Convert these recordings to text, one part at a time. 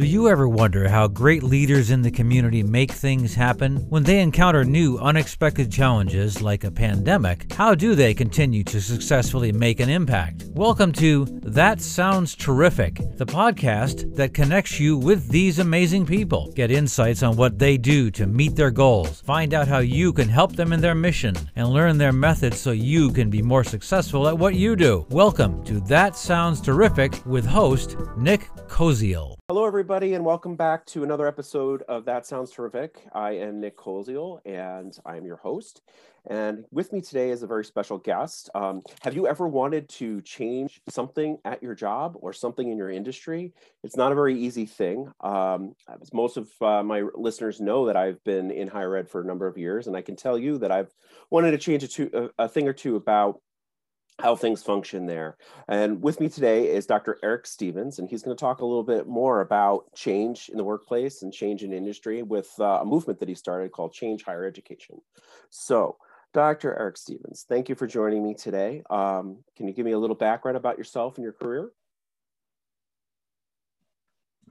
Do you ever wonder how great leaders in the community make things happen? When they encounter new, unexpected challenges like a pandemic, how do they continue to successfully make an impact? Welcome to That Sounds Terrific, the podcast that connects you with these amazing people. Get insights on what they do to meet their goals, find out how you can help them in their mission, and learn their methods so you can be more successful at what you do. Welcome to That Sounds Terrific with host Nick Koziel. Hello, everybody, and welcome back to another episode of That Sounds Terrific. I am Nick Koziel, and I am your host. And with me today is a very special guest. Um, have you ever wanted to change something at your job or something in your industry? It's not a very easy thing. Um, most of uh, my listeners know that I've been in higher ed for a number of years, and I can tell you that I've wanted to change a, two, a, a thing or two about how things function there. And with me today is Dr. Eric Stevens, and he's going to talk a little bit more about change in the workplace and change in industry with uh, a movement that he started called Change Higher Education. So, Dr. Eric Stevens, thank you for joining me today. Um, can you give me a little background about yourself and your career?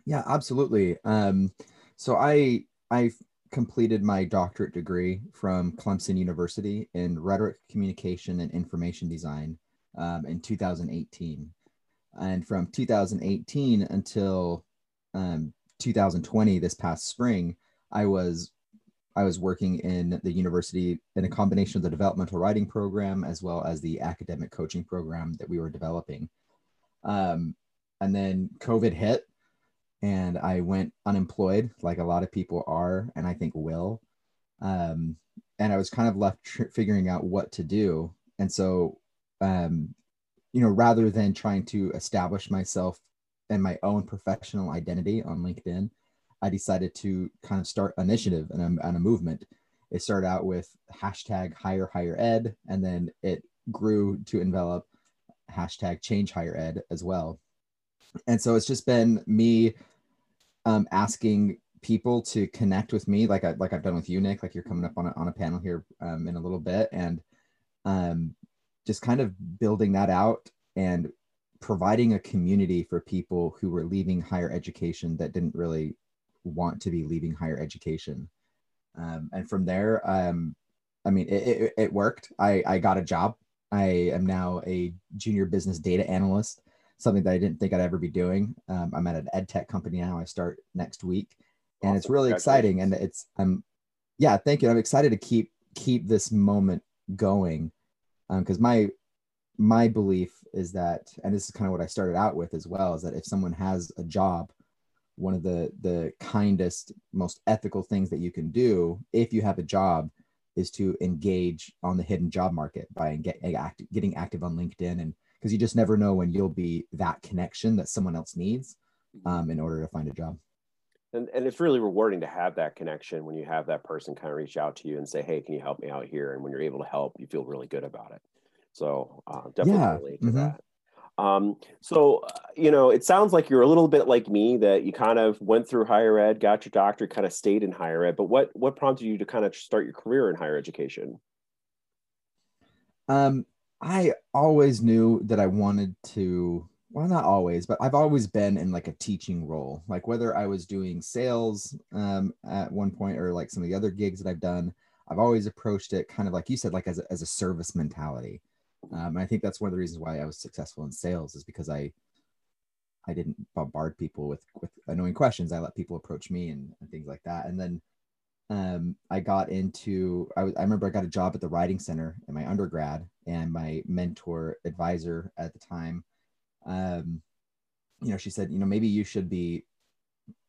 Yeah, absolutely. Um, so I I completed my doctorate degree from Clemson University in rhetoric, communication, and information design um, in 2018. And from 2018 until um, 2020, this past spring, I was I was working in the university in a combination of the developmental writing program as well as the academic coaching program that we were developing. Um, and then COVID hit, and I went unemployed, like a lot of people are, and I think will. Um, and I was kind of left tr- figuring out what to do. And so, um, you know, rather than trying to establish myself and my own professional identity on LinkedIn, I decided to kind of start initiative and a, and a movement. It started out with hashtag higher higher ed, and then it grew to envelop hashtag change higher ed as well. And so it's just been me um, asking people to connect with me, like I like I've done with you, Nick. Like you're coming up on a, on a panel here um, in a little bit, and um, just kind of building that out and providing a community for people who were leaving higher education that didn't really want to be leaving higher education. Um, and from there, um, I mean, it, it, it worked. I, I got a job. I am now a junior business data analyst something that I didn't think I'd ever be doing. Um, I'm at an ed tech company now. I start next week, and awesome. it's really exciting. And it's I'm, yeah, thank you. I'm excited to keep keep this moment going, because um, my my belief is that, and this is kind of what I started out with as well, is that if someone has a job, one of the the kindest, most ethical things that you can do if you have a job is to engage on the hidden job market by get, getting active on LinkedIn and because you just never know when you'll be that connection that someone else needs um, in order to find a job. And, and it's really rewarding to have that connection when you have that person kind of reach out to you and say, "Hey, can you help me out here?" And when you're able to help, you feel really good about it. So uh, definitely yeah. relate to mm-hmm. that. Um, so, uh, you know, it sounds like you're a little bit like me that you kind of went through higher ed, got your doctorate, kind of stayed in higher ed. But what what prompted you to kind of start your career in higher education? Um, I always knew that I wanted to, well, not always, but I've always been in like a teaching role. Like whether I was doing sales um, at one point or like some of the other gigs that I've done, I've always approached it kind of like you said, like as a, as a service mentality. Um, and I think that's one of the reasons why I was successful in sales is because I, I didn't bombard people with with annoying questions. I let people approach me and, and things like that. And then um, I got into, I, I remember I got a job at the writing center in my undergrad, and my mentor advisor at the time, um, you know, she said, you know, maybe you should be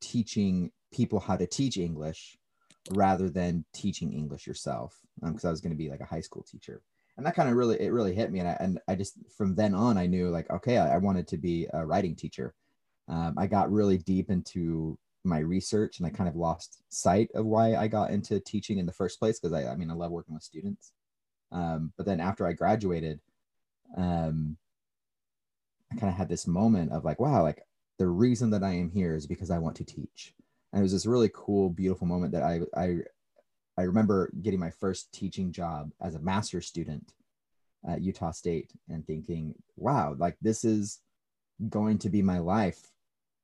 teaching people how to teach English rather than teaching English yourself, because um, I was going to be like a high school teacher. And that kind of really, it really hit me. And I, and I just, from then on, I knew like, okay, I, I wanted to be a writing teacher. Um, I got really deep into my research and I kind of lost sight of why I got into teaching in the first place because I, I mean I love working with students. Um, but then after I graduated, um, I kind of had this moment of like, wow, like the reason that I am here is because I want to teach. And it was this really cool, beautiful moment that I I I remember getting my first teaching job as a master's student at Utah State and thinking, wow, like this is going to be my life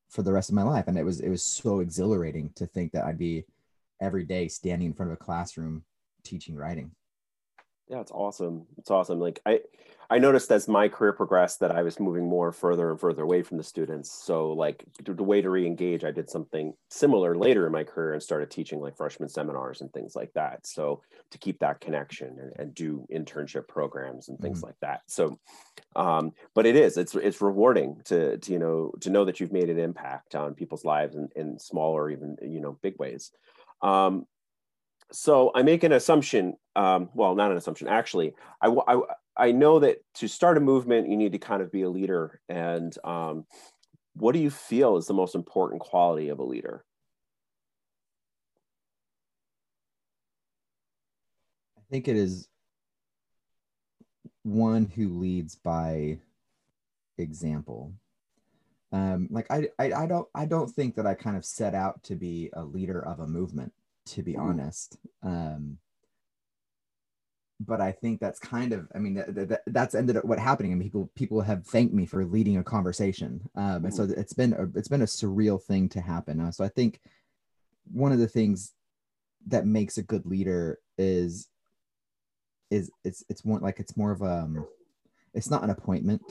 for the rest of my life. And it was it was so exhilarating to think that I'd be every day standing in front of a classroom teaching writing. Yeah, it's awesome. It's awesome. Like I, I noticed as my career progressed that I was moving more further and further away from the students. So like the, way to re-engage, I did something similar later in my career and started teaching like freshman seminars and things like that. So to keep that connection and, and do internship programs and things mm-hmm. like that. So, um, but it is, it's, it's rewarding to, to, you know, to know that you've made an impact on people's lives in, in small or even, you know, big ways. Um, so I make an assumption. Um, well, not an assumption. Actually, I, I, I know that to start a movement, you need to kind of be a leader. And um, what do you feel is the most important quality of a leader? I think it is one who leads by example. Um, like I, I, I don't, I don't think that I kind of set out to be a leader of a movement to be honest. Um, but I think that's kind of, I mean, that, that, that's ended up what happening. And people people have thanked me for leading a conversation, um, and so it's been a, it's been a surreal thing to happen. Uh, so I think one of the things that makes a good leader is is it's it's more like it's more of a um, it's not an appointment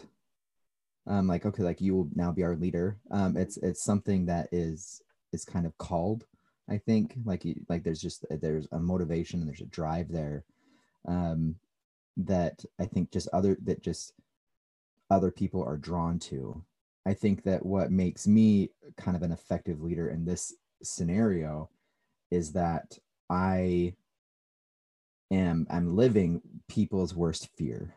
um like okay like you will now be our leader um it's it's something that is is kind of called I think like like there's just uh, there's a motivation and there's a drive there um, that I think just other that just other people are drawn to. I think that what makes me kind of an effective leader in this scenario is that I am I'm living people's worst fear.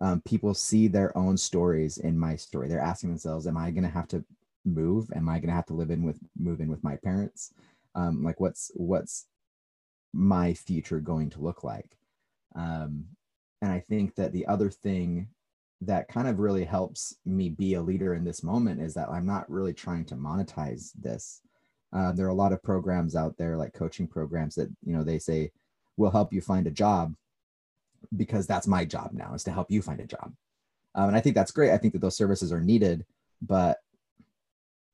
Um, people see their own stories in my story. They're asking themselves, "Am I going to have to move? Am I going to have to live in with move in with my parents? Um, like what's what's my future going to look like? Um, and i think that the other thing that kind of really helps me be a leader in this moment is that i'm not really trying to monetize this. Uh, there are a lot of programs out there like coaching programs that you know they say will help you find a job because that's my job now is to help you find a job. Um, and i think that's great. I think that those services are needed but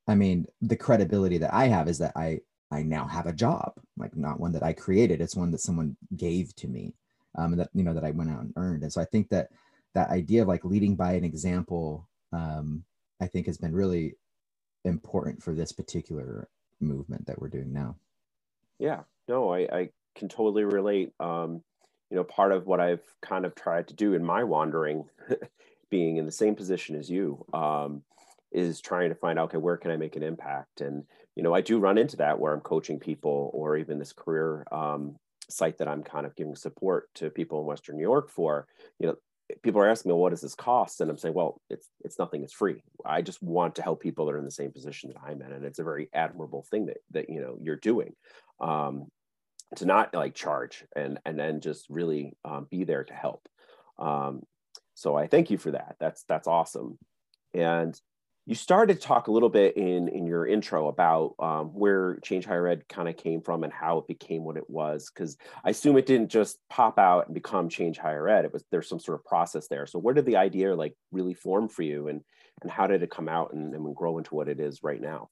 i mean the credibility that i have is that i I now have a job, like not one that I created. It's one that someone gave to me, um, that you know that I went out and earned. And so I think that that idea of like leading by an example, um, I think has been really important for this particular movement that we're doing now. Yeah, no, I, I can totally relate. Um, you know, part of what I've kind of tried to do in my wandering, being in the same position as you, um, is trying to find out, okay, where can I make an impact? And you know, I do run into that where I'm coaching people or even this career um, site that I'm kind of giving support to people in Western New York for, you know, people are asking me, well, what does this cost? And I'm saying, well, it's, it's nothing, it's free. I just want to help people that are in the same position that I'm in. And it's a very admirable thing that, that, you know, you're doing. Um, to not like charge and and then just really um, be there to help um, so i thank you for that that's that's awesome and you started to talk a little bit in in your intro about um, where change higher ed kind of came from and how it became what it was because i assume it didn't just pop out and become change higher ed it was there's some sort of process there. So where did the idea like really form for you and and how did it come out and, and grow into what it is right now?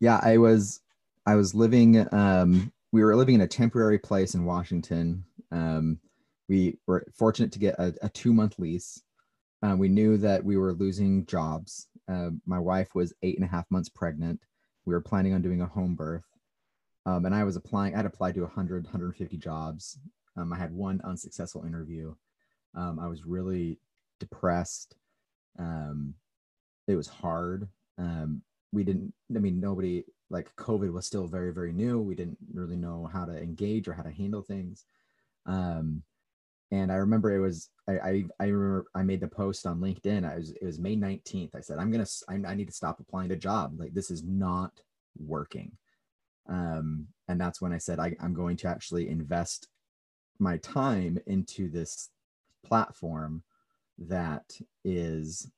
Yeah i was i was living um we were living in a temporary place in washington. Um we were fortunate to get a, a two month lease uh, we knew that we were losing jobs. Uh, my wife was eight and a half months pregnant. We were planning on doing a home birth. Um, and I was applying, I'd applied to 100, 150 jobs. Um, I had one unsuccessful interview. Um, I was really depressed. Um, it was hard. Um, we didn't, I mean, nobody, like COVID was still very, very new. We didn't really know how to engage or how to handle things. Um, and I remember it was I, I, I remember I made the post on LinkedIn. I was it was May 19th. I said I'm gonna I, I need to stop applying to job. Like this is not working. Um, and that's when I said I, I'm going to actually invest my time into this platform that is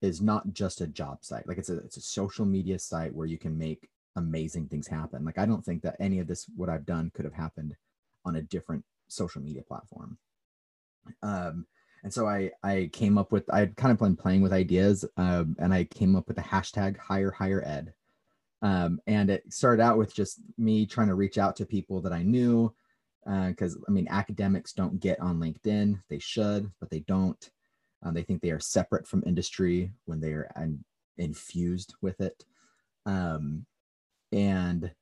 is not just a job site. Like it's a it's a social media site where you can make amazing things happen. Like I don't think that any of this what I've done could have happened on a different social media platform. Um, and so I I came up with I kind of been playing with ideas, um, and I came up with the hashtag higher higher ed, um, and it started out with just me trying to reach out to people that I knew, uh because uh, I mean academics don't get on LinkedIn, they should, but they don't. Um, they think they are separate from industry when they are infused with it, um, and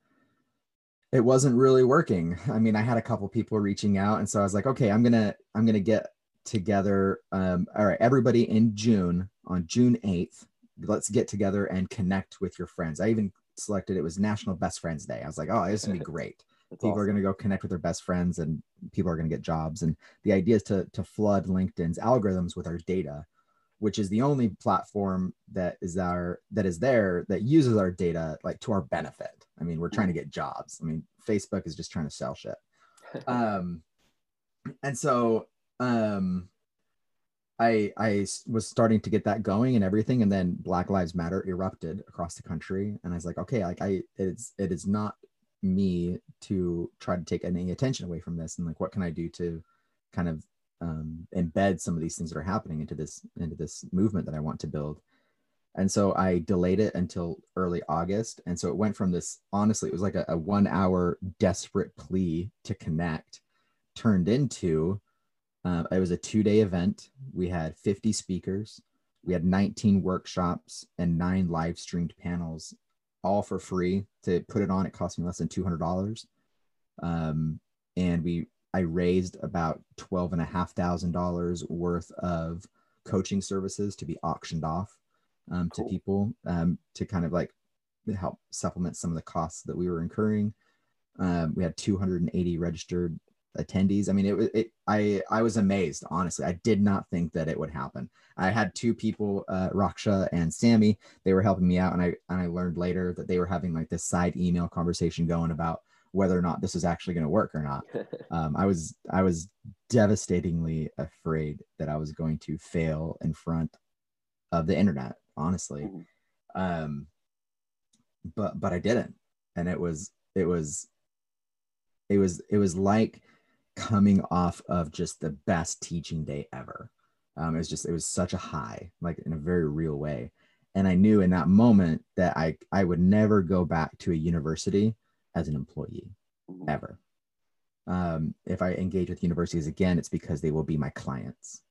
it wasn't really working. I mean, I had a couple people reaching out, and so I was like, okay, I'm gonna I'm gonna get together. Um, all right, everybody in June on June 8th, let's get together and connect with your friends. I even selected it was National Best Friends Day. I was like, oh, this is gonna be great. people awesome. are gonna go connect with their best friends, and people are gonna get jobs. And the idea is to to flood LinkedIn's algorithms with our data, which is the only platform that is our that is there that uses our data like to our benefit. I mean, we're trying to get jobs. I mean, Facebook is just trying to sell shit. um, and so um, I I was starting to get that going and everything, and then Black Lives Matter erupted across the country, and I was like, okay, like I it's it is not me to try to take any attention away from this, and like what can I do to kind of um, embed some of these things that are happening into this into this movement that I want to build. And so I delayed it until early August. And so it went from this, honestly, it was like a, a one hour desperate plea to connect, turned into uh, it was a two day event. We had 50 speakers, we had 19 workshops, and nine live streamed panels, all for free. To put it on, it cost me less than $200. Um, and we, I raised about twelve and a half thousand dollars worth of coaching services to be auctioned off um, cool. to people um, to kind of like help supplement some of the costs that we were incurring. Um, we had 280 registered attendees. I mean, it was it. I I was amazed, honestly. I did not think that it would happen. I had two people, uh, Raksha and Sammy. They were helping me out, and I and I learned later that they were having like this side email conversation going about whether or not this is actually going to work or not. Um, I was I was devastatingly afraid that I was going to fail in front of the internet, honestly. Um, but but I didn't, and it was it was it was it was like coming off of just the best teaching day ever. Um, it was just it was such a high, like in a very real way. And I knew in that moment that I I would never go back to a university as an employee mm-hmm. ever. Um, if I engage with universities again, it's because they will be my clients.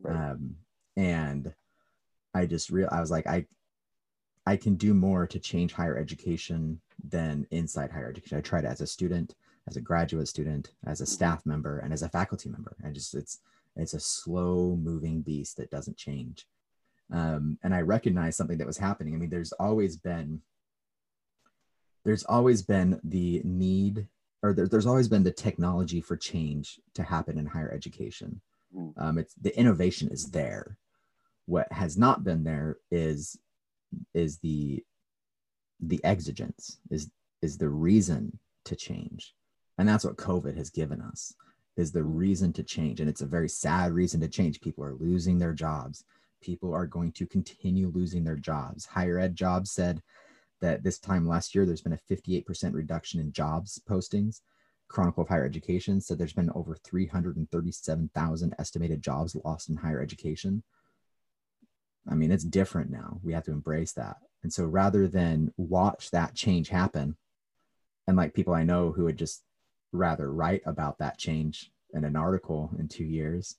Right. Um, and I just real I was like I I can do more to change higher education than inside higher education. I tried as a student as a graduate student, as a staff member, and as a faculty member. And just it's it's a slow moving beast that doesn't change. Um, and I recognized something that was happening. I mean, there's always been there's always been the need or there, there's always been the technology for change to happen in higher education. Hmm. Um, it's the innovation is there. What has not been there is is the the exigence is is the reason to change and that's what covid has given us is the reason to change and it's a very sad reason to change people are losing their jobs people are going to continue losing their jobs higher ed jobs said that this time last year there's been a 58% reduction in jobs postings chronicle of higher education said there's been over 337000 estimated jobs lost in higher education i mean it's different now we have to embrace that and so rather than watch that change happen and like people i know who would just rather write about that change in an article in two years.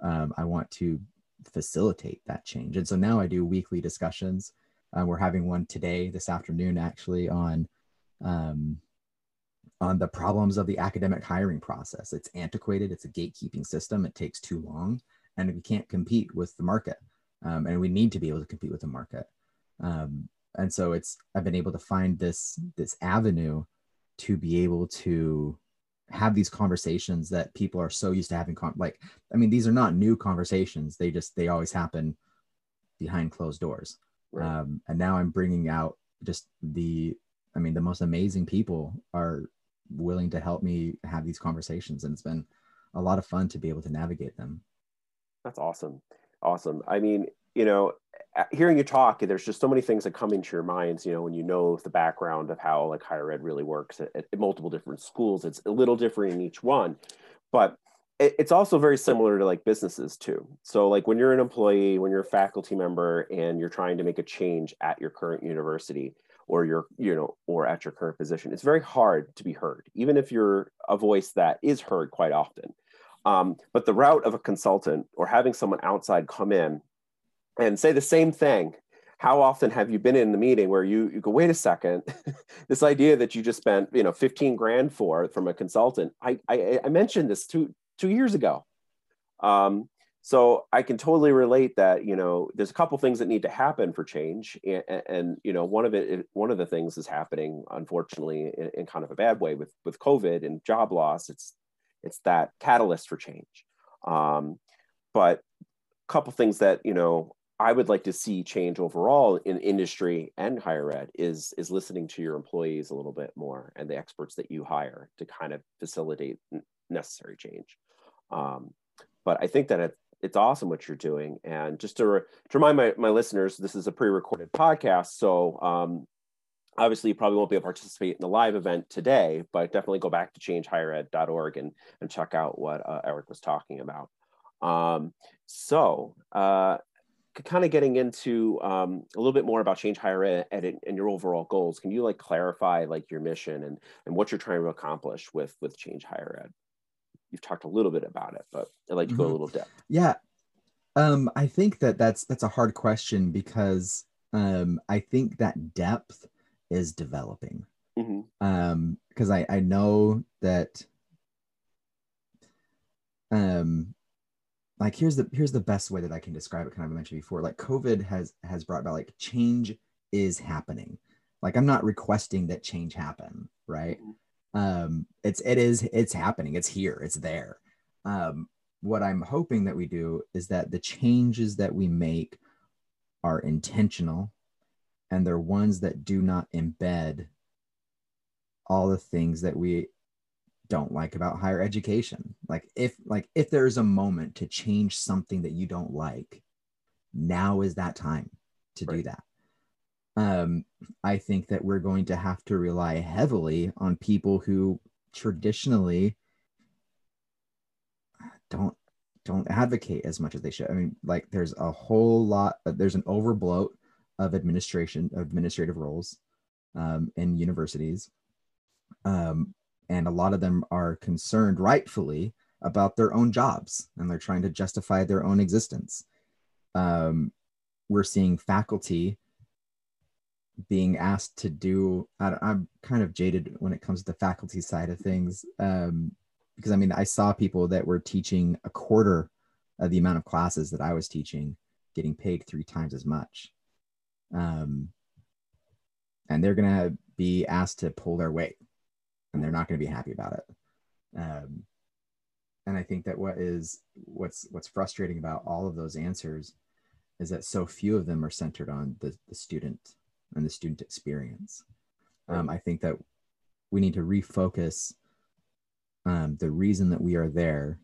Um, I want to facilitate that change. And so now I do weekly discussions. Uh, we're having one today, this afternoon, actually, on um, on the problems of the academic hiring process. It's antiquated. It's a gatekeeping system. It takes too long, and we can't compete with the market. Um, and we need to be able to compete with the market. Um, and so it's I've been able to find this this avenue to be able to have these conversations that people are so used to having con- like i mean these are not new conversations they just they always happen behind closed doors right. um, and now i'm bringing out just the i mean the most amazing people are willing to help me have these conversations and it's been a lot of fun to be able to navigate them that's awesome awesome i mean you know hearing you talk, there's just so many things that come into your minds, you know, when you know the background of how like higher ed really works at, at multiple different schools. It's a little different in each one, but it's also very similar to like businesses too. So like when you're an employee, when you're a faculty member and you're trying to make a change at your current university or your, you know, or at your current position, it's very hard to be heard, even if you're a voice that is heard quite often. Um, but the route of a consultant or having someone outside come in and say the same thing how often have you been in the meeting where you, you go wait a second this idea that you just spent you know 15 grand for from a consultant i i, I mentioned this two two years ago. Um, so I can totally relate that you know there's a couple things that need to happen for change, and, and you know one of it one of the things is happening unfortunately in, in, kind of a bad way with with COVID and job loss. It's it's that catalyst for change. Um, but a couple things that you know I would like to see change overall in industry and higher ed is is listening to your employees a little bit more and the experts that you hire to kind of facilitate necessary change. Um, but I think that it, it's awesome what you're doing. And just to, re- to remind my, my listeners, this is a pre-recorded podcast. So um, obviously you probably won't be able to participate in the live event today, but definitely go back to changehighered.org and, and check out what uh, Eric was talking about. Um, so uh, kind of getting into um, a little bit more about change higher ed and your overall goals can you like clarify like your mission and, and what you're trying to accomplish with with change higher ed you've talked a little bit about it, but I'd like to go mm-hmm. a little depth. Yeah. Um, I think that that's that's a hard question because um, I think that depth is developing. Mm-hmm. Um, because I I know that um like here's the here's the best way that I can describe it kind of mentioned before like COVID has has brought about like change is happening like I'm not requesting that change happen right mm-hmm um it's it is it's happening. It's here. It's there. Um what i'm hoping that we do is that the changes that we make are intentional and they're ones that do not embed all the things that we don't like about higher education. Like if like if there's a moment to change something that you don't like now is that time to right. do that um, I think that we're going to have to rely heavily on people who traditionally don't don't advocate as much as they should. I mean, like there's a whole lot. Uh, there's an overbloat of administration administrative roles um, in universities, um, and a lot of them are concerned, rightfully, about their own jobs, and they're trying to justify their own existence. Um, we're seeing faculty being asked to do I, am kind of jaded when it comes to the faculty side of things um, because i mean i saw people that were teaching a quarter of the amount of classes that i was teaching getting paid three times as much. Um, and they're going to be asked to pull their weight and they're not going to be happy about it. Um, and i think that what is what's what's frustrating about all of those answers is that so few of them are centered on the, the student and the student experience. Um, I think that we need to refocus um, the reason that we are there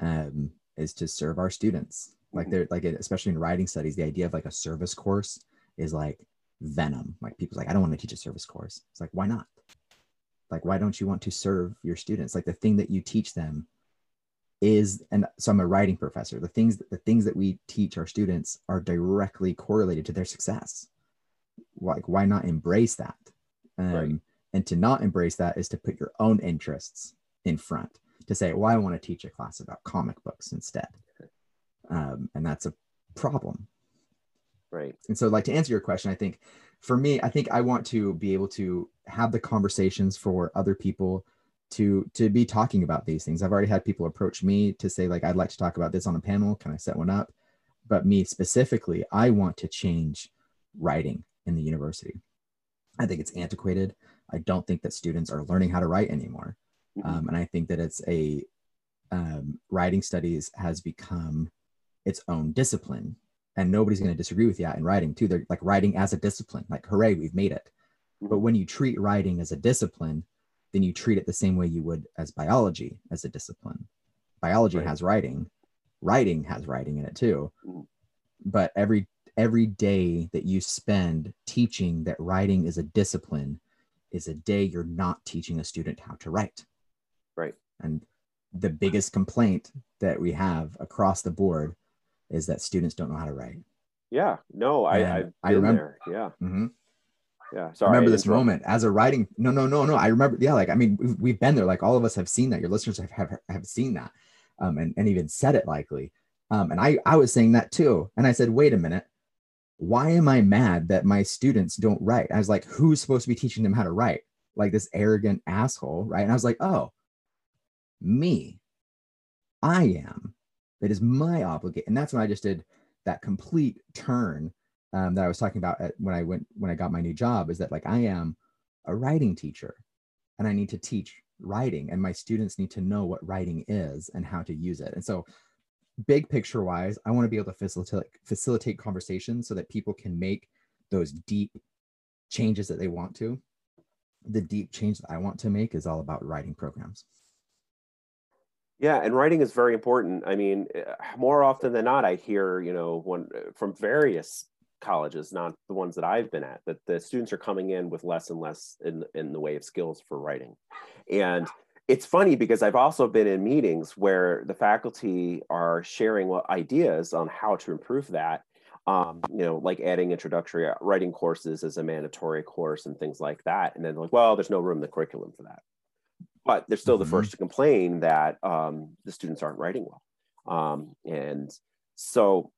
um, is to serve our students. Like they're like, especially in writing studies, the idea of like a service course is like venom. Like people's like, I don't want to teach a service course. It's like, why not? Like, why don't you want to serve your students? Like the thing that you teach them is, and so I'm a writing professor. The things, the things that we teach our students are directly correlated to their success like why not embrace that? Um, right. and to not embrace that is to put your own interests in front to say well i want to teach a class about comic books instead. Um, and that's a problem. Right. And so like to answer your question i think for me i think i want to be able to have the conversations for other people to to be talking about these things. I've already had people approach me to say like i'd like to talk about this on a panel. Can i set one up? But me specifically i want to change writing in the university. I think it's antiquated. I don't think that students are learning how to write anymore. Mm-hmm. Um, and I think that it's a um, writing studies has become its own discipline. And nobody's going to disagree with that in writing too. They're like writing as a discipline, like, hooray, we've made it. Mm-hmm. But when you treat writing as a discipline, then you treat it the same way you would as biology as a discipline. Biology right. has writing, writing has writing in it too. Mm-hmm. But every every day that you spend teaching that writing is a discipline is a day you're not teaching a student how to write. Right. And the biggest complaint that we have across the board is that students don't know how to write. Yeah, no, I I remember- there. Yeah, Mhm. yeah. Sorry. I remember I this moment as a writing. No, no, no, no. I remember. Yeah, like I mean, we've, we've been there. Like all of us have seen that. Your listeners have have, have seen that, um, and and even said it likely. Um, and I I was saying that too. And I said, wait a minute, why am I mad that my students don't write? I was like, who's supposed to be teaching them how to write? Like this arrogant asshole, right? And I was like, oh, me, I am. It is my obligation, and that's when I just did that complete turn um, that I was talking about at, when I went when I got my new job. Is that like I am a writing teacher, and I need to teach writing, and my students need to know what writing is and how to use it. And so, big picture wise, I want to be able to facilitate facilitate conversations so that people can make those deep changes that they want to. The deep change that I want to make is all about writing programs. Yeah, and writing is very important. I mean, eh, more often than not, I hear you know one from various colleges, not the ones that I've been at, that the students are coming in with less and less in in the way of skills for writing, and it's funny because I've also been in meetings where the faculty are sharing ideas on how to improve that. Um, you know, like adding introductory writing courses as a mandatory course and things like that. And then like, well, there's no room in the curriculum for that but they're still the Mhm. first to complain that um, the students aren't writing well. Um, and so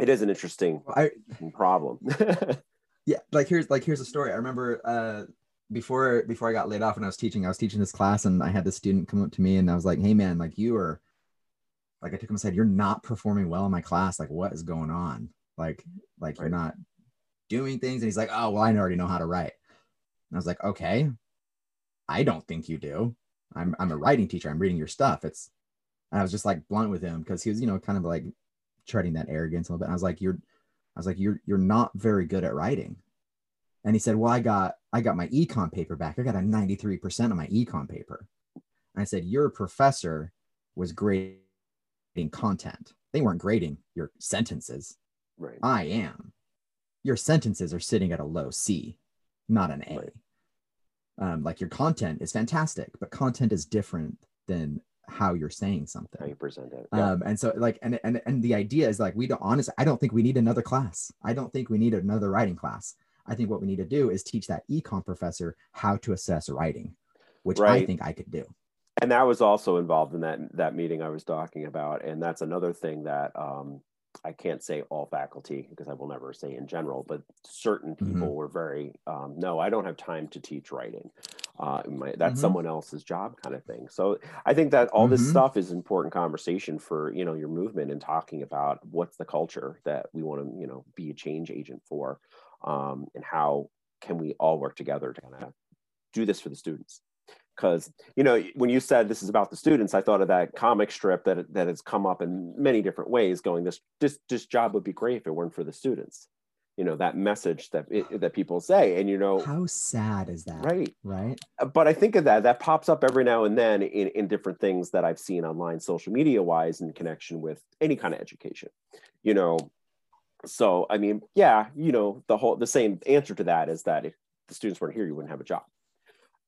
it is an interesting I problem. yeah like here's like here's a story i remember uh before before i got laid off and i was teaching i was teaching this class and i had this student come up to me and i was like hey man like you are like i took him aside you're not performing well in my class. Like what is going on? Like like you're not doing things. And he's like oh well i already know how to write. And i was like okay. I don't think you do. I'm i'm a writing teacher. I'm reading your stuff. It's and i was just like blunt with him because he was you know kind of like treading that arrogance a little bit. And i was like you're I was like, "You're you're not very good at writing." And he said, "Well, I got I got my econ paper back. I got a 93% on my econ paper." And I said, "Your professor was grading content. They weren't grading your sentences. right. I am. Your sentences are sitting at a low C, not an A. Right. Um, like your content is fantastic, but content is different than how you're saying something. How you present it. Yeah. Um, and so like and and and the idea is like we don't honestly I don't think we need another class. I don't think we need another writing class. I think what we need to do is teach that econ professor how to assess writing, which I think I could do. and that was also involved in that that meeting I was talking about. And that's another thing that um, I can't say all faculty because I will never say in general, but certain Mhm. people were very um, no, I don't have time to teach writing. Uh, my, that's Mhm. someone else's job, kind of thing. So I think that all this Mhm. stuff is important conversation for you know your movement and talking about what's the culture that we want to you know be a change agent for, um, and how can we all work together to kind of do this for the students because you know when you said this is about the students i thought of that comic strip that that has come up in many different ways going this this this job would be great if it weren't for the students you know that message that it, that people say and you know How sad is that? right Right. but i think of that that pops up every now and then in, in different things that i've seen online social media wise in connection with any kind of education you know so i mean yeah you know the whole the same answer to that is that if the students weren't here you wouldn't have a job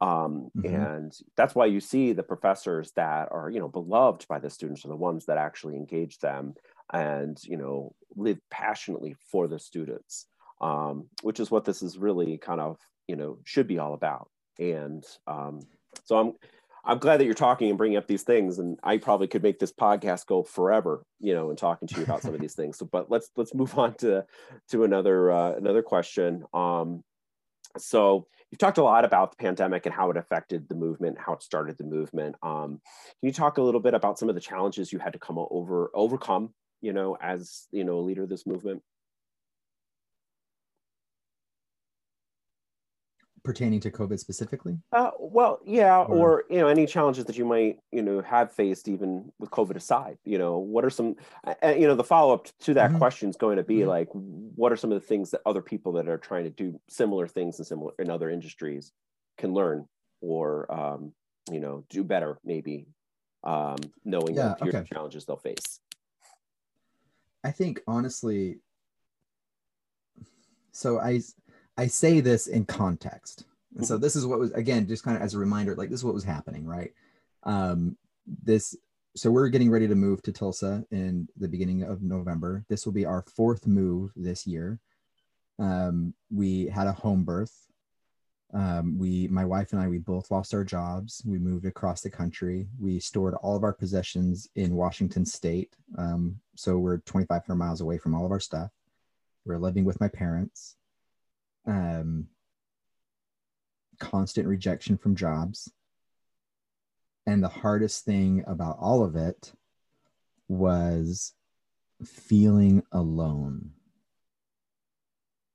um, Mhm. and that's why you see the professors that are you know beloved by the students are the ones that actually engage them and you know live passionately for the students um, which is what this is really kind of you know should be all about and um, so i'm i'm glad that you're talking and bringing up these things and i probably could make this podcast go forever you know and talking to you about some of these things. So but let's let's move on to to another uh, another question. Um, so you've talked a lot about the pandemic and how it affected the movement how it started the movement. Um, can you talk a little bit about some of the challenges you had to come over overcome you know as you know a leader of this movement Pertaining to COVID specifically. Uh, well, yeah, Or- or you know, any challenges that you might you know have faced, even with COVID aside. You know, what are some, uh, you know, the follow up to that Mhm. question is going to be Mhm. like, what are some of the things that other people that are trying to do similar things in similar in other industries can learn or um, you know do better maybe, um, knowing Yeah, here's okay. the challenges they'll face. I think honestly, so I I say this in context. And so this is what was again just kind of as a reminder, like this is what was happening, right? Um, this so we're getting ready to move to Tulsa in the beginning of November. This will be our fourth move this year. Um, we had a home birth. Um, we, my wife and I, we both lost our jobs. We moved across the country. We stored all of our possessions in Washington State. Um, so we're 2,500 miles away from all of our stuff. We're living with my parents. Um, constant rejection from jobs. And the hardest thing about all of it was feeling alone.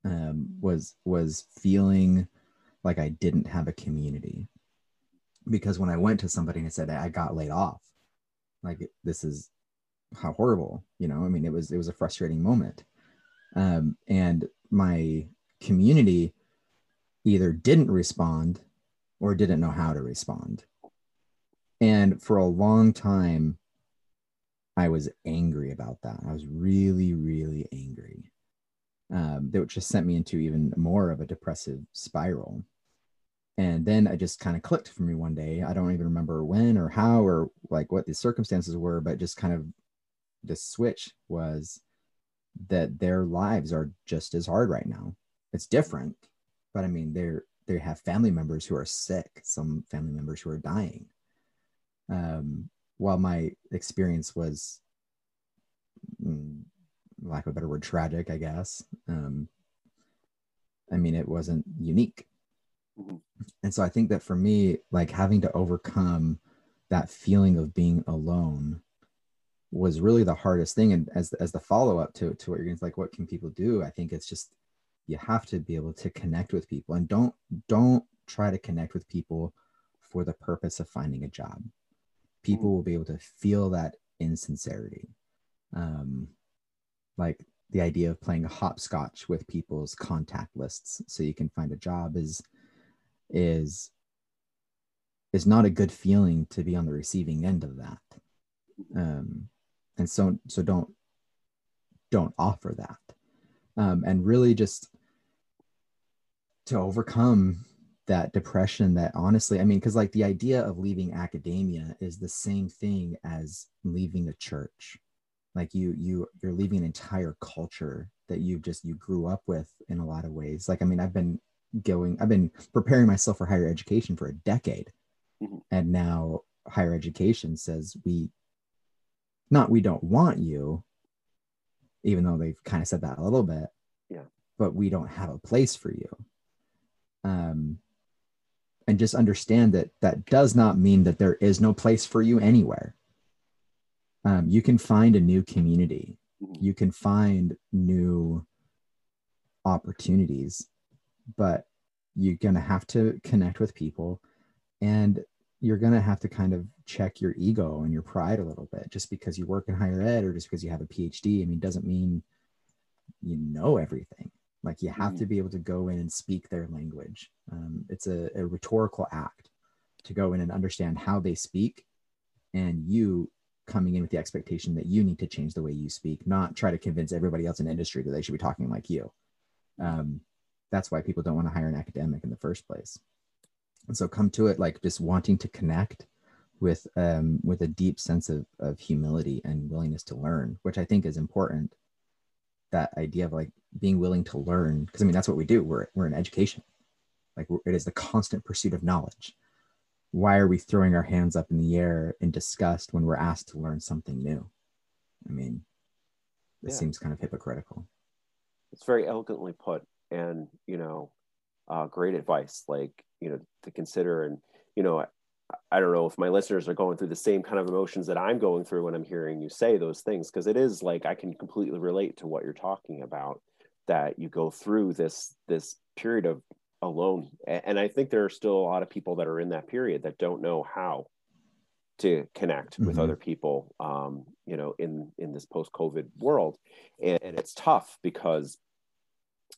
Um, was was feeling like i didn't have a community. Because when i went to somebody and said i got laid off like this is how horrible you know? I mean it was it was a frustrating moment. Um, and my community either didn't respond or didn't know how to respond and for a long time, I was angry about that. I was really, really angry. Um, that just sent me into even more of a depressive spiral. And then I just kind of clicked for me one day. I don't even remember when or how or like what the circumstances were, but just kind of the switch was that their lives are just as hard right now. It's different, but I mean, they're they have family members who are sick, some family members who are dying. Um, while my experience was mm, lack of a better word tragic i guess um, i mean it wasn't unique. Mm-hmm. and so i think that for me like having to overcome that feeling of being alone was really the hardest thing. And as as the follow-up to to what you're going to like what can people do? I think it's just you have to be able to connect with people and don't don't try to connect with people for the purpose of finding a job. People will be able to feel that insincerity. Um, like the idea of playing hopscotch with people's contact lists so you can find a job is is is not a good feeling to be on the receiving end of that. Um, and so so don't don't offer that. Um, and really just to overcome that depression that honestly i mean because like the idea of leaving academia is the same thing as leaving the church. Like you you you're leaving an entire culture that you just you grew up with in a lot of ways. Like i mean i've been going i've been preparing myself for higher education for a decade. Mm-hmm. and now higher education says we not we don't want you even though they've kind of said that a little bit. Yeah. But we don't have a place for you um and just understand that that does not mean that there is no place for you anywhere. Um, you can find a new community, mm-hmm. you can find new opportunities, but you're going to have to connect with people and you're going to have to kind of check your ego and your pride a little bit just because you work in higher ed or just because you have a phd i mean doesn't mean you know everything like you have mm-hmm. to be able to go in and speak their language. Um, it's a, a rhetorical act to go in and understand how they speak, and you coming in with the expectation that you need to change the way you speak, not try to convince everybody else in industry that they should be talking like you. Um, that's why people don't want to hire an academic in the first place. And so come to it like just wanting to connect with um, with a deep sense of, of humility and willingness to learn, which I think is important that idea of like being willing to learn because i mean that's what we do. We're, we're in education. Like it is the constant pursuit of knowledge. Why are we throwing our hands up in the air in disgust when we're asked to learn something new? I mean it yeah. seems kind of hypocritical. It's very elegantly put and you know uh, great advice like you know to consider. And you know I don't know if my listeners are going through the same kind of emotions that I'm going through when I'm hearing you say those things, because it is like I can completely relate to what you're talking about. That you go through this this period of alone, and I think there are still a lot of people that are in that period that don't know how to connect mm-hmm. with other people. Um, you know, in in this post COVID world, and, and it's tough because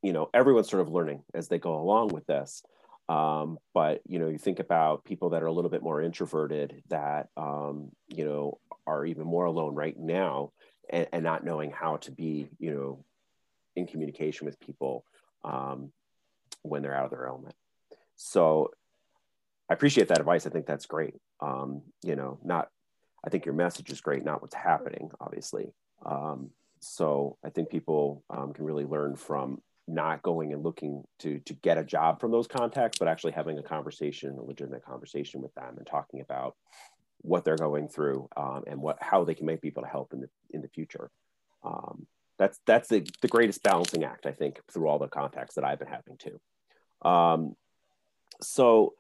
you know everyone's sort of learning as they go along with this um, but you know, you think about people that are a little bit more introverted that um, you know are even more alone right now, and, and, not knowing how to be you know in communication with people um, when they're out of their element. So I appreciate that advice. I think that's great. Um, you know, not I think your message is great, not what's happening, obviously. Um, so I think people um, can really learn from not going and looking to to get a job from those contacts, but actually having a conversation, a legitimate conversation with them, and talking about what they're going through um, and what how they can make people to help in the in the future. Um, that's that's the, the greatest balancing act I think through all the contacts that I've been having too. Um, so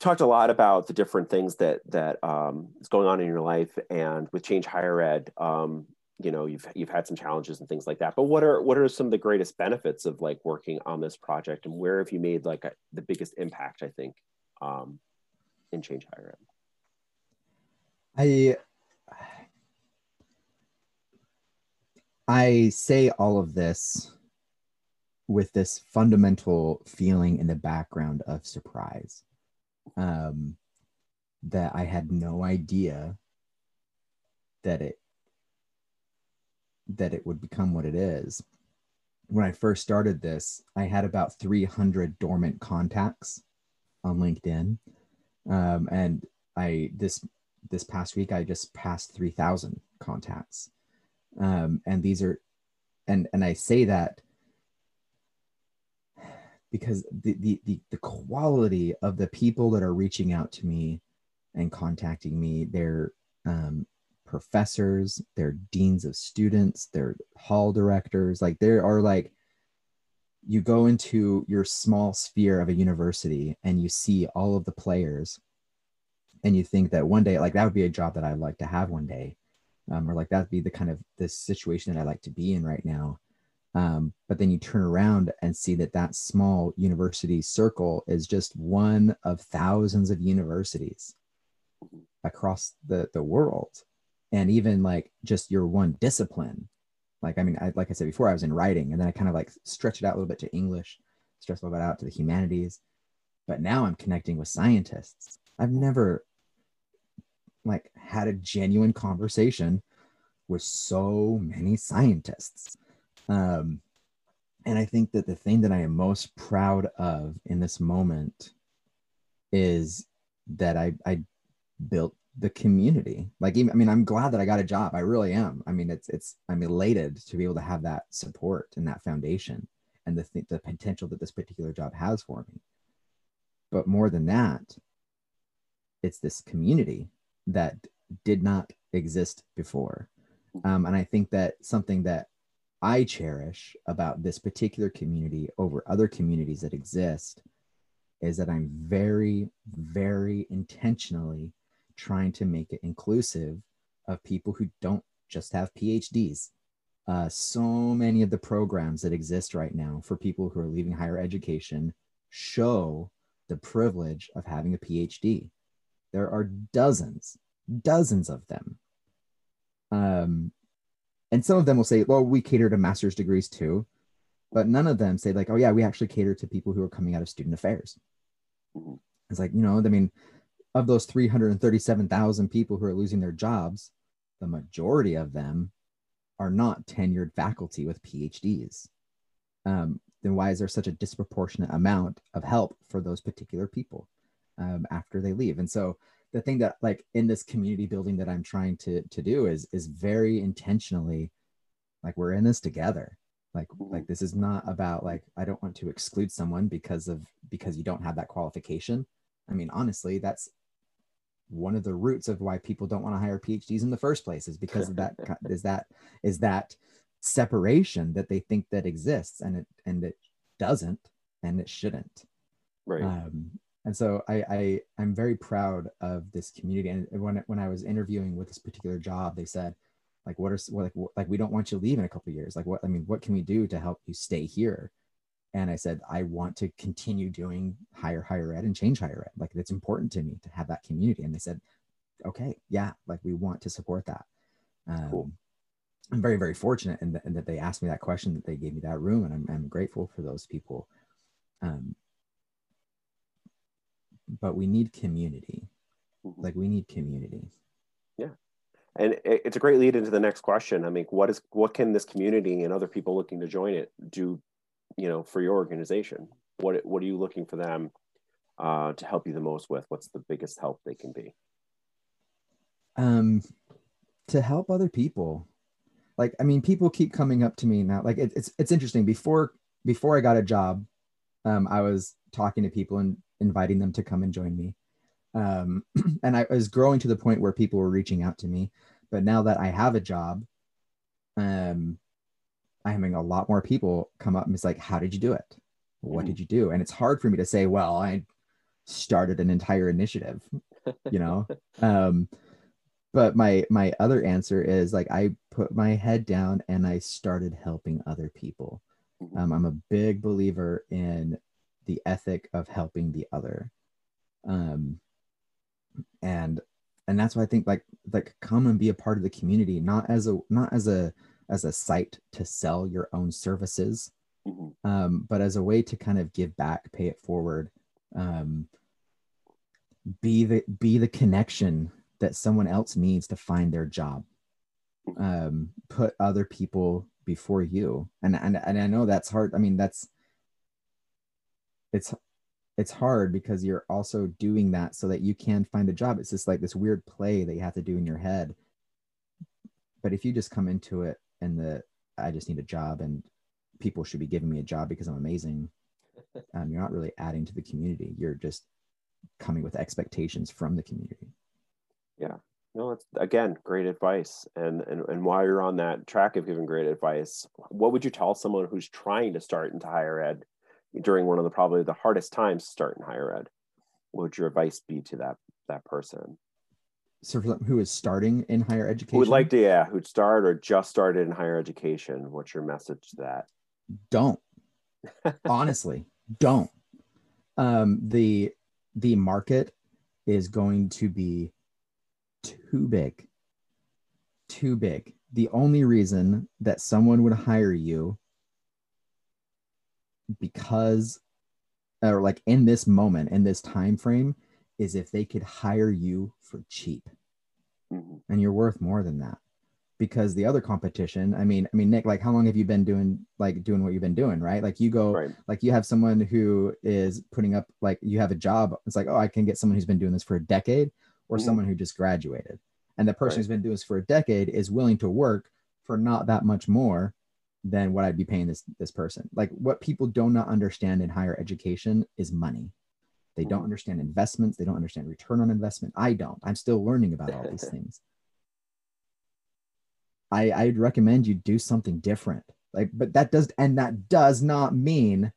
talked a lot about the different things that that um, is going on in your life and with change higher ed um, you know you've you've had some challenges and things like that but what are what are some of the greatest benefits of like working on this project and where have you made like a, the biggest impact i think um, in change higher ed? I i say all of this with this fundamental feeling in the background of surprise um, that i had no idea that it that it would become what it is. When I first started this, I had about 300 dormant contacts on LinkedIn, um, and I this this past week I just passed 3,000 contacts, um, and these are, and and I say that because the, the the the quality of the people that are reaching out to me and contacting me, they're um, professors, they're deans of students, they're hall directors. Like there are like you go into your small sphere of a university and you see all of the players and you think that one day like that would be a job that i'd like to have one day um, or like that'd be the kind of this situation that i like to be in right now um, but then you turn around and see that that small university circle is just one of thousands of universities across the, the world and even like just your one discipline. Like i mean I, like i said before i was in writing and then i kind of like stretch it out a little bit to english stretch a little bit out to the humanities. But now i'm connecting with scientists. I've never like had a genuine conversation with so many scientists. Um and i think that the thing that i am most proud of in this moment is that i i built the community. Like even i mean i'm glad that i got a job. I really am. I mean it's it's i'm elated to be able to have that support and that foundation and the th- the potential that this particular job has for me. But more than that it's this community that did not exist before. Um, and i think that something that i cherish about this particular community over other communities that exist is that i'm very very intentionally trying to make it inclusive of people who don't just have PhDs. Uh, so many of the programs that exist right now for people who are leaving higher education show the privilege of having a PhD. There are dozens, dozens of them. Um, and some of them will say, well, we cater to master's degrees too. But none of them say, like, oh, yeah, we actually cater to people who are coming out of student affairs. Mm-hmm. It's like, you know, I mean, of those 337,000 people who are losing their jobs, the majority of them are not tenured faculty with PhDs. Um, then why is there such a disproportionate amount of help for those particular people um, after they leave? And so the thing that like in this community building that I'm trying to to do is is very intentionally like we're in this together. Like like this is not about like I don't want to exclude someone because of because you don't have that qualification. I mean honestly that's one of the roots of why people don't want to hire PhDs in the first place is because of that is that is that separation that they think that exists and it and it doesn't and it shouldn't. Right. Um, and so I, I I'm very proud of this community. And when when I was interviewing with this particular job, they said, like, what are what, like like we don't want you to leave in a couple years. Like, what I mean, what can we do to help you stay here? And i said i want to continue doing higher higher ed and change higher ed. Like it's important to me to have that community. And they said okay yeah like we want to support that. Um, cool. i'm very very fortunate in, the, in, that they asked me that question that they gave me that room and i'm, I'm grateful for those people. Um, but we need community. Mm-hmm. like we need community. Yeah. And it's a great lead into the next question. I mean what is what can this community and other people looking to join it do you know for your organization what what are you looking for them uh, to help you the most with what's the biggest help they can be Um, to help other people. Like, I mean, people keep coming up to me now. Like, it, it's it's interesting. Before before I got a job, um, I was talking to people and inviting them to come and join me. Um, and I was growing to the point where people were reaching out to me. But now that I have a job, um, I'm having a lot more people come up and it's like, how did you do it? What Mhm. did you do? And it's hard for me to say, well, I started an entire initiative, you know? um, but my my other answer is like I put my head down and I started helping other people. Mhm. Um, I'm a big believer in the ethic of helping the other. Um, and and that's why I think like like come and be a part of the community, not as a not as a as a site to sell your own services, Mhm. um, but as a way to kind of give back, pay it forward, um, be the be the connection that someone else needs to find their job. Um, put other people before you, and and and I know that's hard. I mean, that's it's it's hard because you're also doing that so that you can find a job. It's just like this weird play that you have to do in your head. But if you just come into it and the I just need a job and people should be giving me a job because I'm amazing, um, you're not really adding to the community. You're just coming with expectations from the community. Yeah. No, it's again great advice. And, and and while you're on that track of giving great advice, what would you tell someone who's trying to start into higher ed during one of the probably the hardest times to start in higher ed? What would your advice be to that that person So for who is starting in higher education, who would like to, yeah, who'd start or just started in higher education? What's your message to that? don't honestly don't um the the market is going to be too big too big the only reason that someone would hire you because or like in this moment in this time frame is if they could hire you for cheap Mhm. and you're worth more than that because the other competition i mean i mean nick like how long have you been doing like doing what you've been doing right like you go Right. like you have someone who is putting up like you have a job it's like oh i can get someone who's been doing this for a decade or Mhm. someone who just graduated and the person Right. who's been doing this for a decade is willing to work for not that much more than what i'd be paying this this person like what people do not understand in higher education is money they don't understand investments they don't understand return on investment i don't i'm still learning about all these things I, I'd recommend you do something different. Like, but that does, and that does not mean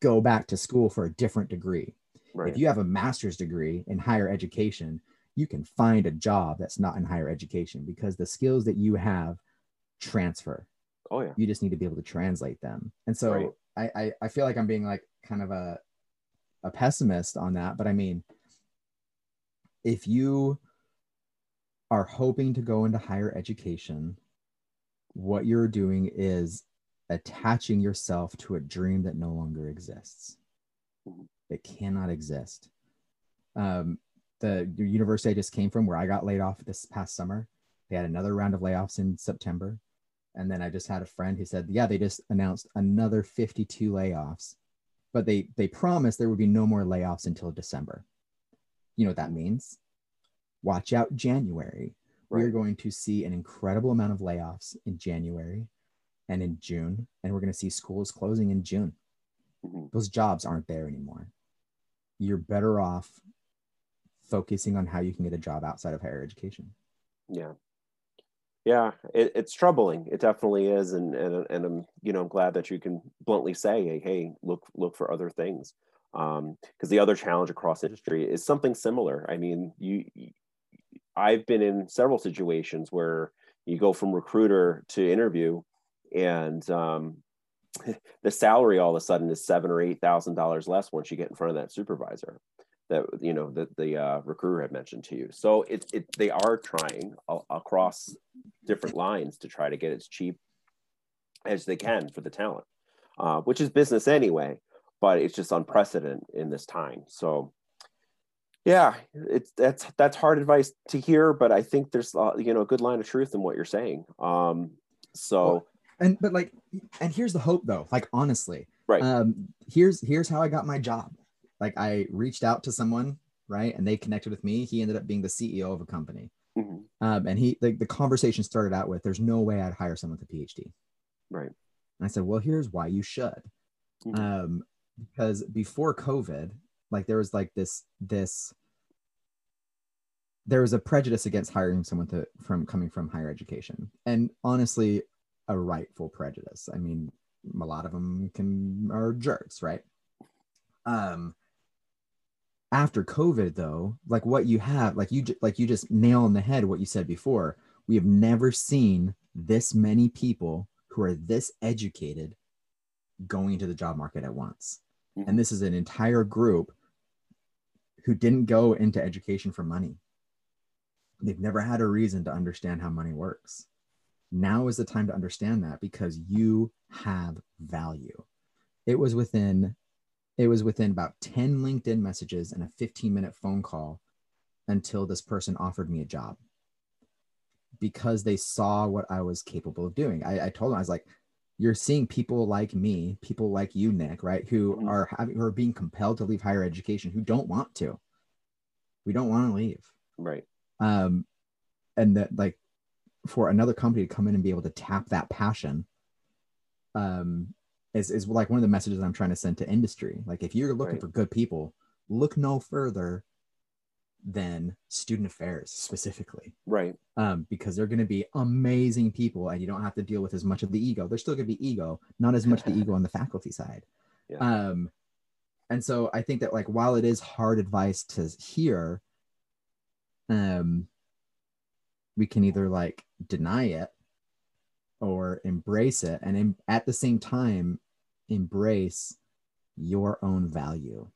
go back to school for a different degree. Right. If you have a master's degree in higher education, you can find a job that's not in higher education because the skills that you have transfer. oh yeah. You just need to be able to translate them. And so Right. I, I, I feel like I'm being like kind of a, a pessimist on that. But I mean, if you are hoping to go into higher education, what you're doing is attaching yourself to a dream that no longer exists. It cannot exist. Um, the university I just came from, where I got laid off this past summer, they had another round of layoffs in September. And then I just had a friend who said, yeah, they just announced another 52 layoffs, but they they promised there would be no more layoffs until December. You know what that means? Watch out January. We're going to see an incredible amount of layoffs in January and in June, and we're going to see schools closing in June. Mhm. Those jobs aren't there anymore. You're better off focusing on how you can get a job outside of higher education. Yeah. Yeah, it, it's troubling. It definitely is, and and and I'm you know I'm glad that you can bluntly say, hey, hey look look for other things, because the other challenge across industry is something similar. I mean, you- I've been in several situations where you go from recruiter to interview, and um, the salary all of a sudden is seven or eight thousand dollars less once you get in front of that supervisor that you know that the uh, recruiter had mentioned to you. So it, it they are trying a- across different lines to try to get as cheap as they can for the talent, uh, which is business anyway. But it's just unprecedented in this time. So yeah, it's that's that's hard advice to hear, but I think there's uh, you know a good line of truth in what you're saying. Um, so Well, And but like, and here's the hope though. Like honestly, Right. Um, here's here's how I got my job. Like I reached out to someone, right, and they connected with me. He ended up being the CEO of a company. mhm, Um, and he like the conversation started out with, "There's no way I'd hire someone with a PhD." Right. And I said, "Well, here's why you should." Mhm. Um, because before COVID, like there was like this this there was a prejudice against hiring someone to from coming from higher education, and honestly, a rightful prejudice. I mean, a lot of them can are jerks, right? Um, after COVID, though, like what you have, like you like you just nail on the head what you said before. We have never seen this many people who are this educated going into the job market at once. And mm-hmm. this is an entire group who didn't go into education for money. They've never had a reason to understand how money works. Now is the time to understand that because you have value. It was within it was within about 10 LinkedIn messages and a 15 minute phone call until this person offered me a job because they saw what I was capable of doing. I, I told them, I was like, you're seeing people like me, people like you, Nick, right? Who Mhm. are having, who are being compelled to leave higher education, who don't want to. We don't want to leave. Right. Um, and that like for another company to come in and be able to tap that passion, um, is is like one of the messages I'm trying to send to industry. Like if you're looking Right. for good people, look no further than student affairs specifically Right. um, because they're going to be amazing people and you don't have to deal with as much of the ego. There's still going to be ego, not as much the ego on the faculty side. Yeah. Um, and so I think that like while it is hard advice to hear, um, we can either like deny it or embrace it, and in, at the same time embrace your own value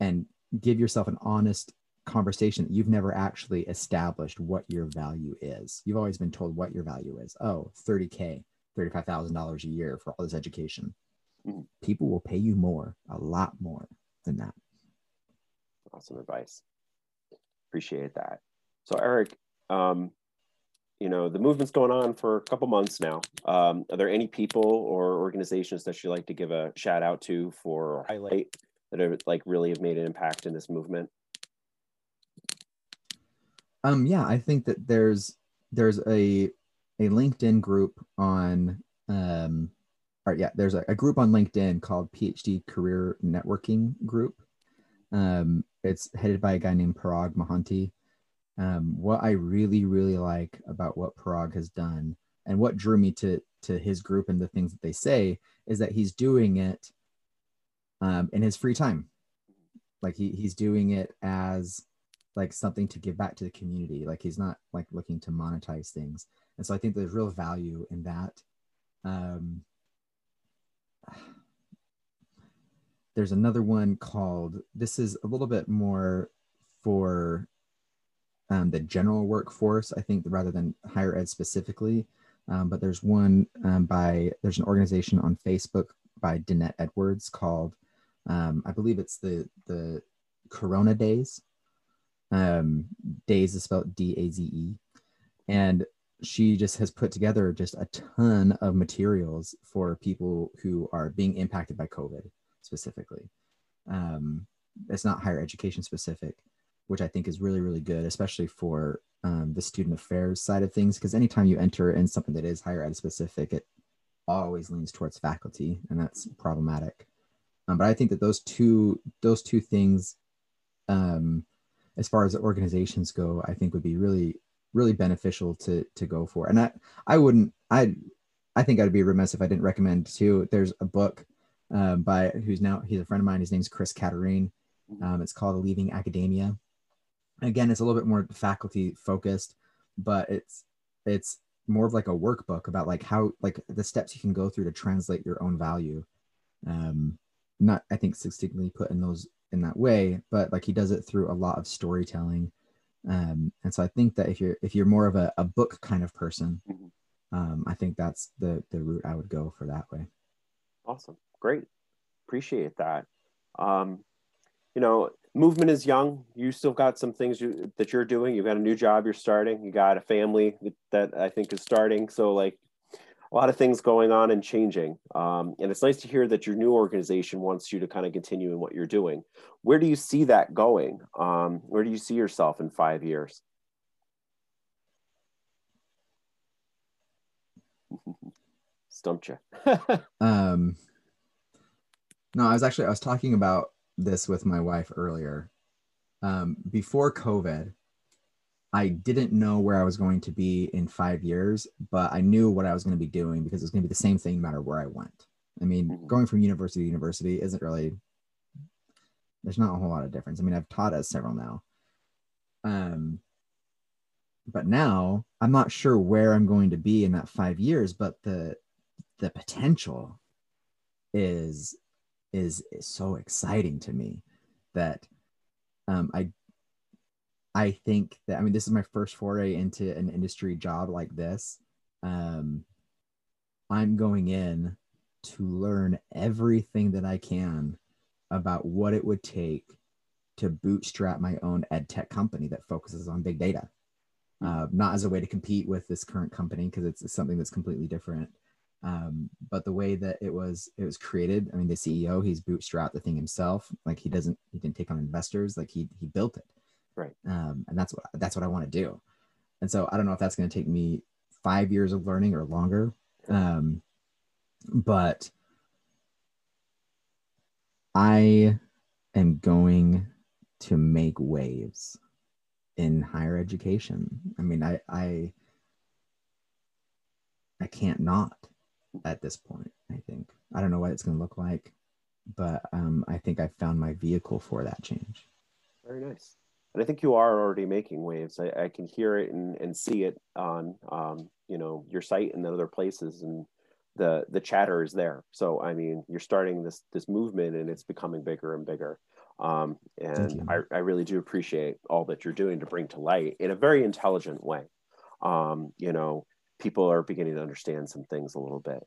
and give yourself an honest conversation that you've never actually established what your value is. You've always been told what your value is. Oh, 30K, $35,000 a year for all this education. Mhm. People will pay you more, a lot more than that. Awesome advice. Appreciate that. So, Eric, um, you know, the movement's going on for a couple months now. Um, are there any people or organizations that you'd like to give a shout out to for highlight that have like really have made an impact in this movement? Um, yeah, I think that there's there's a a LinkedIn group on um or yeah, there's a, a group on LinkedIn called PhD Career Networking Group. Um, it's headed by a guy named Parag Mahanti. Um, what I really, really like about what Parag has done and what drew me to to his group and the things that they say is that he's doing it um, in his free time. Like he he's doing it as like something to give back to the community. Like he's not like looking to monetize things. And so I think there's real value in that. Um, there's another one called, this is a little bit more for um, the general workforce, I think, rather than higher ed specifically. Um, but there's one um, by, there's an organization on Facebook by Danette Edwards called, um, I believe it's the, the Corona Daze. Um days is spelled d-a-z-e and she just has put together just a ton of materials for people who are being impacted by covid specifically. Um it's not higher education specific which i think is really really good especially for um, the student affairs side of things because anytime you enter in something that is higher ed specific it always leans towards faculty and that's problematic um, but i think that those two those two things um, as far as organizations go, I think would be really, really beneficial to to go for. And I, I wouldn't, I, I think I'd be remiss if I didn't recommend too. There's a book um, by who's now he's a friend of mine. His name's Chris Caterine. Um, it's called Leaving Academia. Again, it's a little bit more faculty focused, but it's it's more of like a workbook about like how like the steps you can go through to translate your own value. Um, not I think succinctly put in those in that way, but like he does it through a lot of storytelling. Um, and so I think that if you're if you're more of a, a book kind of person, Mhm. um, I think that's the the route I would go for that way. Awesome. Great. Appreciate that. Um, you know, movement is young. You still got some things you, that you're doing. You've got a new job you're starting. You got a family that I think is starting. So, like, a lot of things going on and changing. Um, and it's nice to hear that your new organization wants you to kind of continue in what you're doing. Where do you see that going? Um, where do you see yourself in five years? Stumped you. um, no, I was actually I was talking about this with my wife earlier. Um, before COVID, I didn't know where I was going to be in five years, but I knew what I was going to be doing because it was going to be the same thing no matter where I went. I mean, Mhm. going from university to university isn't really there's not a whole lot of difference. I mean, I've taught at several now. Um but now I'm not sure where I'm going to be in that 5 years, but the the potential is is, is so exciting to me that um I I think that I mean this is my first foray into an industry job like this. Um, I'm going in to learn everything that I can about what it would take to bootstrap my own ed tech company that focuses on big data. Uh, not as a way to compete with this current company because it's, it's something that's completely different. Um, but the way that it was it was created, I mean, the CEO he's bootstrapped the thing himself. Like he doesn't he didn't take on investors. Like he he built it Right. um, and that's what that's what I want to do. And so I don't know if that's going to take me five years of learning or longer, um, but I am going to make waves in higher education. I mean, I I I can't not at this point. I think I don't know what it's going to look like, but um, I think I found my vehicle for that change. Very nice. And I think you are already making waves. I, I can hear it and, and see it on, um, you know, your site and other places, and the the chatter is there. So I mean, you're starting this this movement, and it's becoming bigger and bigger. Um, and. I, I really do appreciate all that you're doing to bring to light in a very intelligent way. Um, you know, people are beginning to understand some things a little bit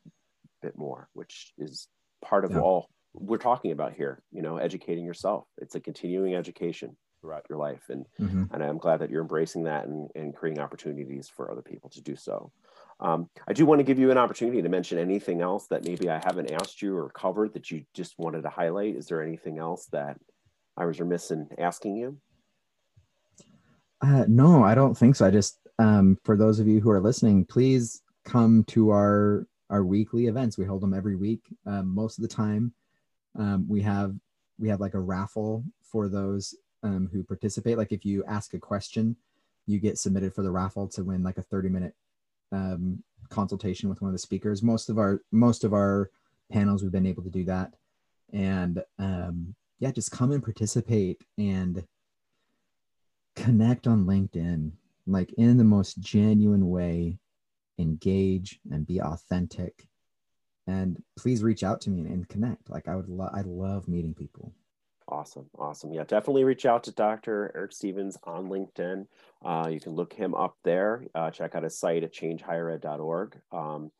bit more, which is part of Yeah. all we're talking about here. You know, educating yourself. It's a continuing education throughout your life, and Mhm. and I'm glad that you're embracing that and, and creating opportunities for other people to do so. Um, I do want to give you an opportunity to mention anything else that maybe I haven't asked you or covered that you just wanted to highlight. Is there anything else that I was remiss in asking you? Uh, no, I don't think so. I just, um, for those of you who are listening, please come to our our weekly events. We hold them every week. Um, most of the time, um, we have we have like a raffle for those um, who participate. Like if you ask a question, you get submitted for the raffle to win like a thirty minute um, consultation with one of the speakers. Most of our most of our panels, we've been able to do that, and um, yeah, just come and participate and connect on LinkedIn, like in the most genuine way, engage and be authentic. And please reach out to me and, and connect. Like I would love, I love meeting people. Awesome, awesome. Yeah, definitely reach out to Dr. Eric Stevens on LinkedIn. Uh, you can look him up there. Uh, check out his site at changehighered.org. Um,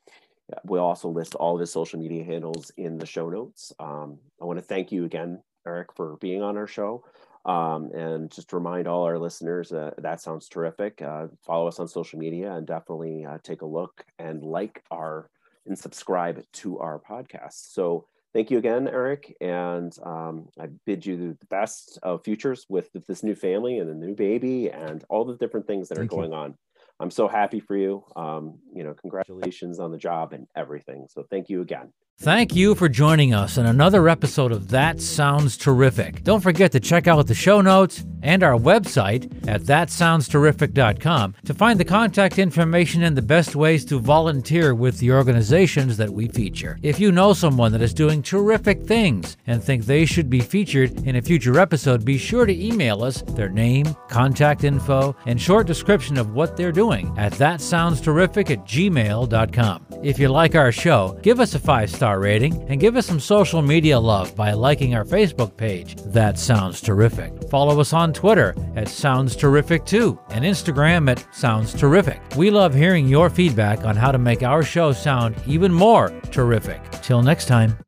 we'll also list all of his social media handles in the show notes. Um, I want to thank you again, Eric, for being on our show. Um, and just to remind all our listeners, uh, that sounds terrific. Uh, follow us on social media and definitely uh, take a look and like our and subscribe to our podcast. So thank you again, Eric. And um, I bid you the best of futures with this new family and the new baby and all the different things that Thank are you. going on. I'm so happy for you. Um, you know, congratulations on the job and everything. So thank you again. Thank you for joining us in another episode of That Sounds Terrific. Don't forget to check out the show notes and our website at thatsoundsterrific.com to find the contact information and the best ways to volunteer with the organizations that we feature. If you know someone that is doing terrific things and think they should be featured in a future episode, be sure to email us their name, contact info, and short description of what they're doing at thatsoundsterrific at gmail.com. If you like our show, give us a five star rating and give us some social media love by liking our Facebook page. That sounds terrific. Follow us on Twitter at Sounds Terrific too, and Instagram at Sounds Terrific. We love hearing your feedback on how to make our show sound even more terrific. Till next time.